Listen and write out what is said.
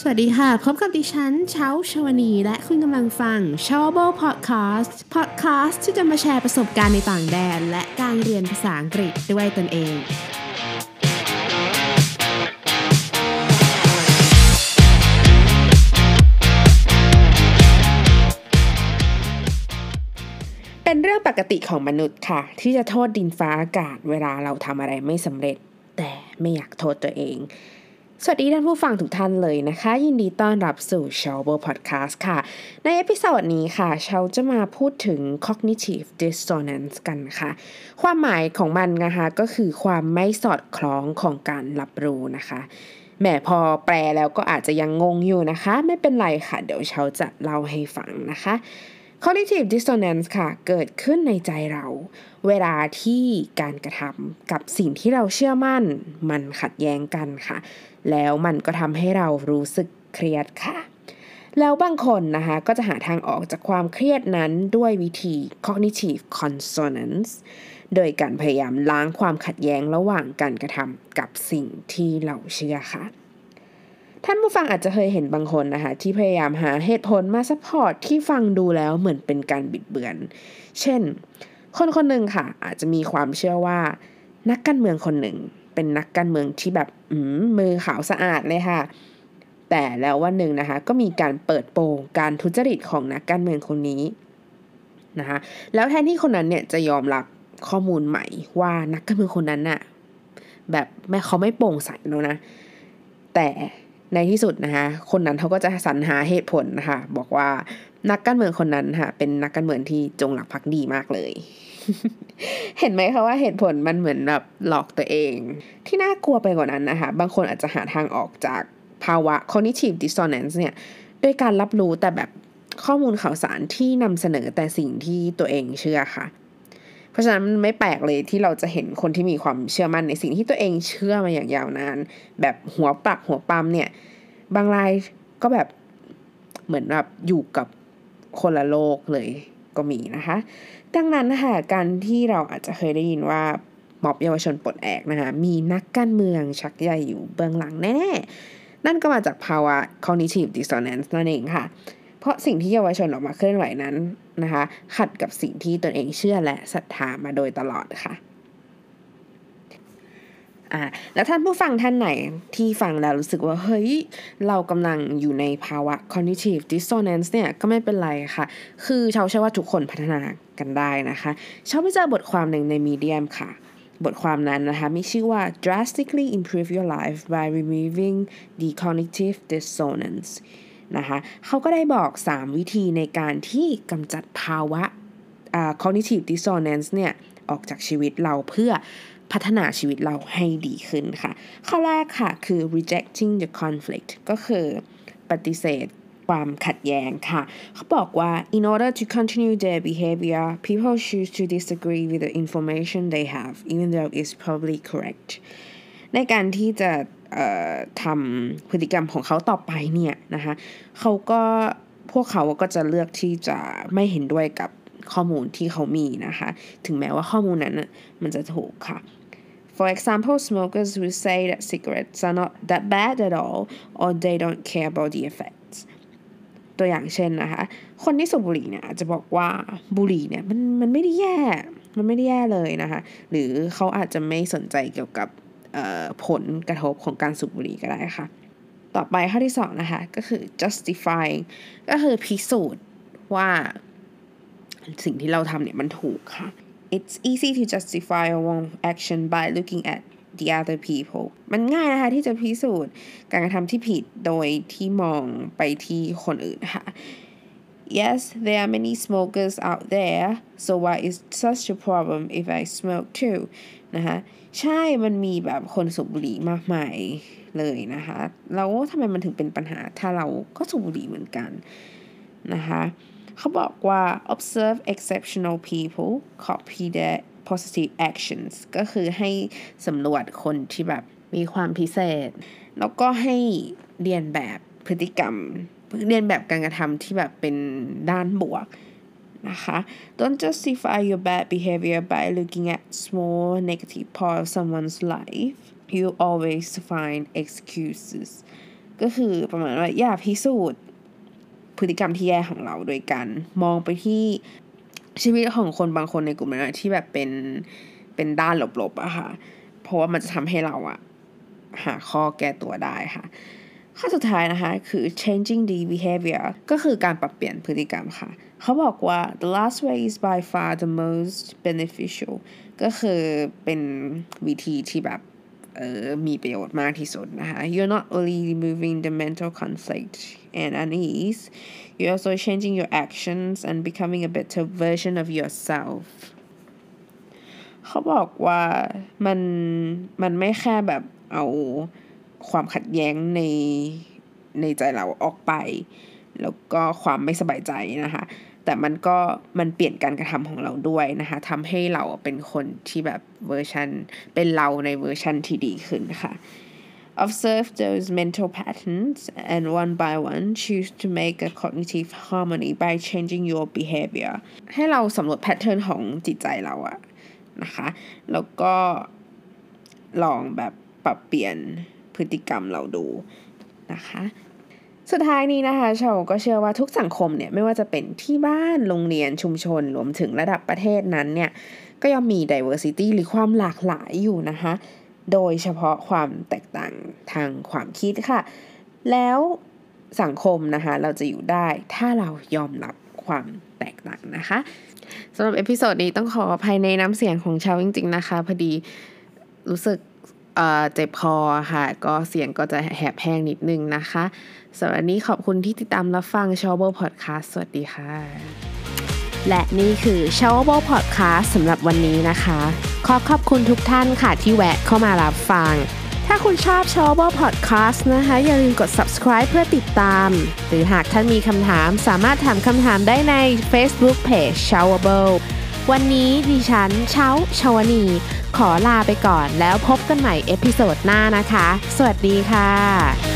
สวัสดีค่ะ พบกับดิฉันเช้าชวนี และคุณกำลังฟัง s h o w b o Podcast Podcast ที่จะมาแชร์ประสบการณ์ในต่างแดน และการเรียนภาษาอังกฤษด้วยตนเองเป็นเรื่องปกติของมนุษย์ค่ะ ที่จะโทษดินฟ้าอากาศเวลาเราทำอะไรไม่สำเร็จ แต่ไม่อยากโทษตัวเอง สวัสดีท่านผู้ฟังทุกท่านเลยนะคะ ยินดีต้อนรับสู่ s h o w b o Podcast ค่ะ ใน episode นี้ค่ะเชาจะมาพูดถึง cognitive dissonance กันค่ะ ความหมายของมันนะคะก็คือความไม่สอดคล้องของการรับรู้นะคะแหมพอแปลแล้วก็อาจจะยังงงอยู่นะคะ ไม่เป็นไรค่ะ เดี๋ยวเชาจะเล่าให้ฟังนะคะ cognitive dissonance ค่ะ เกิดขึ้นในใจเรา เวลาที่การกระทำกับสิ่งที่เราเชื่อมั่น มันขัดแย้งกันค่ะ แล้วมันก็ทำให้เรารู้สึกเครียดค่ะ แล้วบางคนนะคะก็จะหาทางออกจากความเครียดนั้นด้วยวิธี cognitive consonance โดยการพยายามล้างความขัดแย้งระหว่างการกระทำกับสิ่งที่เราเชื่อค่ะ ท่านผู้ฟังอาจจะเคยเห็นบางคนนะคะที่พยายามหาเหตุผลมา support ที่ฟังดูแล้วเหมือนเป็นการบิดเบือน เช่น คนคนหนึ่งค่ะ อาจจะมีความเชื่อว่า นักการเมืองคนหนึ่ง เป็นนักการเมืองที่แบบมือขาวสะอาดเลยค่ะ แต่แล้ววันหนึ่งนะคะ ก็มีการเปิดโปงการทุจริตของนักการเมืองคนนี้นะคะแล้วแทนที่คนนั้นเนี่ยจะยอมรับข้อมูลใหม่ว่านักการเมืองคนนั้นน่ะแบบแม่เขาไม่โปร่งใสแล้วนะ แต่ ในที่สุดนะคะคนนั้นเขาก็จะสรรหาเหตุผลนะคะบอกว่านักการเมืองคนนั้นค่ะ เป็นนักการเมืองที่จงหลักพักดีมากเลย เห็นไหมคะว่าเหตุผลมันเหมือนแบบหลอกตัวเอง ที่น่ากลัวไปกว่านั้นนะคะ บางคนอาจจะหาทางออกจากภาวะ cognitive dissonance เนี่ยด้วยการรับรู้แต่แบบข้อมูลข่าวสารที่นำเสนอแต่สิ่งที่ตัวเองเชื่อค่ะ เพราะฉะนั้นมันไม่แปลกเลยที่เราจะเห็นคนที่มีความเชื่อมั่นในสิ่งที่ตัวเองเชื่อมาอย่างยาวนาน แบบหัวปักหัวปั๊มเนี่ย บางรายก็แบบเหมือนแบบอยู่กับคนละโลกเลยก็มีนะคะ ดังนั้นนะคะการที่เราอาจจะเคยได้ยินว่าม็อบเยาวชนปลดแอกนะคะมีนักการเมืองชักใหญ่อยู่เบื้องหลังแน่ ๆ นั่นก็มาจากภาวะ cognitive dissonance นั่นเองค่ะ เพราะสิ่งที่เยาวชนออกมาเคลื่อนไหวนั้นนะคะ ขัดกับสิ่งที่ตนเองเชื่อและศรัทธามาโดยตลอดค่ะอ่าแล้วท่านผู้ฟังท่านไหนที่ฟังแล้วรู้สึกว่า เฮ้ย เรากำลังอยู่ในภาวะ cognitive dissonance เนี่ย ก็ไม่เป็นไรค่ะ คือชาวเชื่อว่าทุกคนพัฒนากันได้นะคะชาวไปเจอบทความหนึ่งใน Medium ค่ะ บทความนั้นนะคะ มีชื่อว่า drastically improve your life by removing the cognitive dissonance นะคะเขาก็ได้บอก 3 วิธีในการที่กำจัดภาวะ cognitive dissonance เนี่ยออกจากชีวิตเราเพื่อพัฒนาชีวิตเราให้ดีขึ้นค่ะ ข้อแรกค่ะคือ rejecting the conflict ก็คือปฏิเสธความขัดแย้งค่ะ เขาบอกว่า in order to continue their behavior people choose to disagree with the information they have even though it's probably correct ในการที่จะทำพฤติกรรมของเขาต่อไปเนี่ยนะคะเขาก็พวกเขาก็จะเลือกที่จะไม่เห็นด้วยกับข้อมูลที่เขามีนะคะ ถึงแม้ว่าข้อมูลนั้นมันจะถูกค่ะ For example, smokers will say that cigarettes are not that bad at all or they don't care about the effects. ตัวอย่างเช่นนะคะ คนที่สูบบุหรี่เนี่ยจะบอกว่าบุหรี่เนี่ยมันมันไม่ได้แย่ มันไม่ได้แย่เลยนะคะ หรือเขาอาจจะไม่สนใจเกี่ยวกับ ผลกระทบของการสูบบุหรี่ก็ได้ค่ะ ต่อไปข้อที่สองนะคะ ก็คือ justify ก็คือพิสูจน์ว่าสิ่งที่เราทำเนี่ยมันถูกค่ะ it's easy to justify a wrong action by looking at the other people มันง่ายนะคะที่จะพิสูจน์การกระทำที่ผิดโดยที่มองไปที่คนอื่นค่ะ Yes, there are many smokers out there, so why is such a problem if I smoke too? นะคะใช่มันมีแบบคนสูบบุหรี่มากมายเลยนะคะแล้วทำไมมันถึงเป็นปัญหาถ้าเราก็สูบบุหรี่เหมือนกันนะคะเขาบอกว่า observe exceptional people copy their positive actions ก็คือให้สำรวจคนที่แบบมีความพิเศษ แล้วก็ให้เรียนแบบพฤติกรรม เรียนแบบการกระทำที่แบบเป็นด้านบวกนะคะ don't justify your bad behavior by looking at small negative part of someone's life you always find excuses ก็คือประมาณว่าอย่าพิสูจน์พฤติกรรมที่แย่ของเราโดยการมองไปที่ชีวิตของคนบางคนในกลุ่มนั้นที่แบบเป็นเป็นด้านลบๆอะค่ะ เพราะว่ามันจะทำให้เราอะหาข้อแก้ตัวได้ค่ะ ข้อสุดท้ายนะคะ คือ changing the behavior ก็คือการปรับเปลี่ยนพฤติกรรมค่ะ เขาบอกว่า the last way is by far the most beneficial ก็คือเป็นวิธีที่แบบเออมีประโยชน์มากที่สุดนะคะ you're not only removing the mental conflict and unease you're also changing your actions and becoming a better version of yourself เขาบอกว่ามันมันไม่แค่แบบเอา ความขัดแย้งในในใจเราออกไป แล้วก็ความไม่สบายใจนะคะ แต่มันก็มันเปลี่ยนการกระทำของเราด้วยนะคะทำให้เราเป็นคนที่แบบเวอร์ชันเป็นเราในเวอร์ชันที่ดีขึ้นค่ะ Observe those mental patterns and one by one choose to make a cognitive harmony by changing your behavior ให้เราสำรวจ pattern ของจิตใจเราอะนะคะ แล้วก็ลองแบบปรับเปลี่ยน พฤติกรรมเราดูนะคะ สุดท้ายนี้นะคะชาวก็เชื่อว่าทุกสังคมเนี่ยไม่ว่าจะเป็นที่บ้านโรงเรียนชุมชนรวมถึงระดับประเทศนั้นเนี่ยก็ย่อมมี diversity หรือความหลากหลายอยู่นะคะ โดยเฉพาะความแตกต่างทางความคิดค่ะ แล้วสังคมนะคะเราจะอยู่ได้ถ้าเรายอมรับความแตกต่างนะคะสำหรับ episode นี้ต้องขออภัยในน้ำเสียงของชาวจริง ๆ นะคะ พอดีรู้สึก เจ็บคอค่ะ ก็เสียงก็จะแหบแห้งนิดนึงนะคะสำหรับวันนี้ขอบคุณที่ติดตามรับฟัง s h o w b l e Podcast สวัสดีค่ะ และนี่คือ s h o w b l e Podcast สำหรับวันนี้นะคะ ขอขอบคุณทุกท่านค่ะที่แวะเข้ามารับฟังถ้าคุณชอบ s h o w b l e Podcast นะคะ อย่าลืมกด subscribe เพื่อติดตาม หรือหากท่านมีคำถามสามารถถามคำถามได้ใน Facebook Page s h o w b l e วันนี้ดิฉันเช้าชาวนี ขอลาไปก่อนแล้วพบกันใหม่ episode หน้านะคะ สวัสดีค่ะ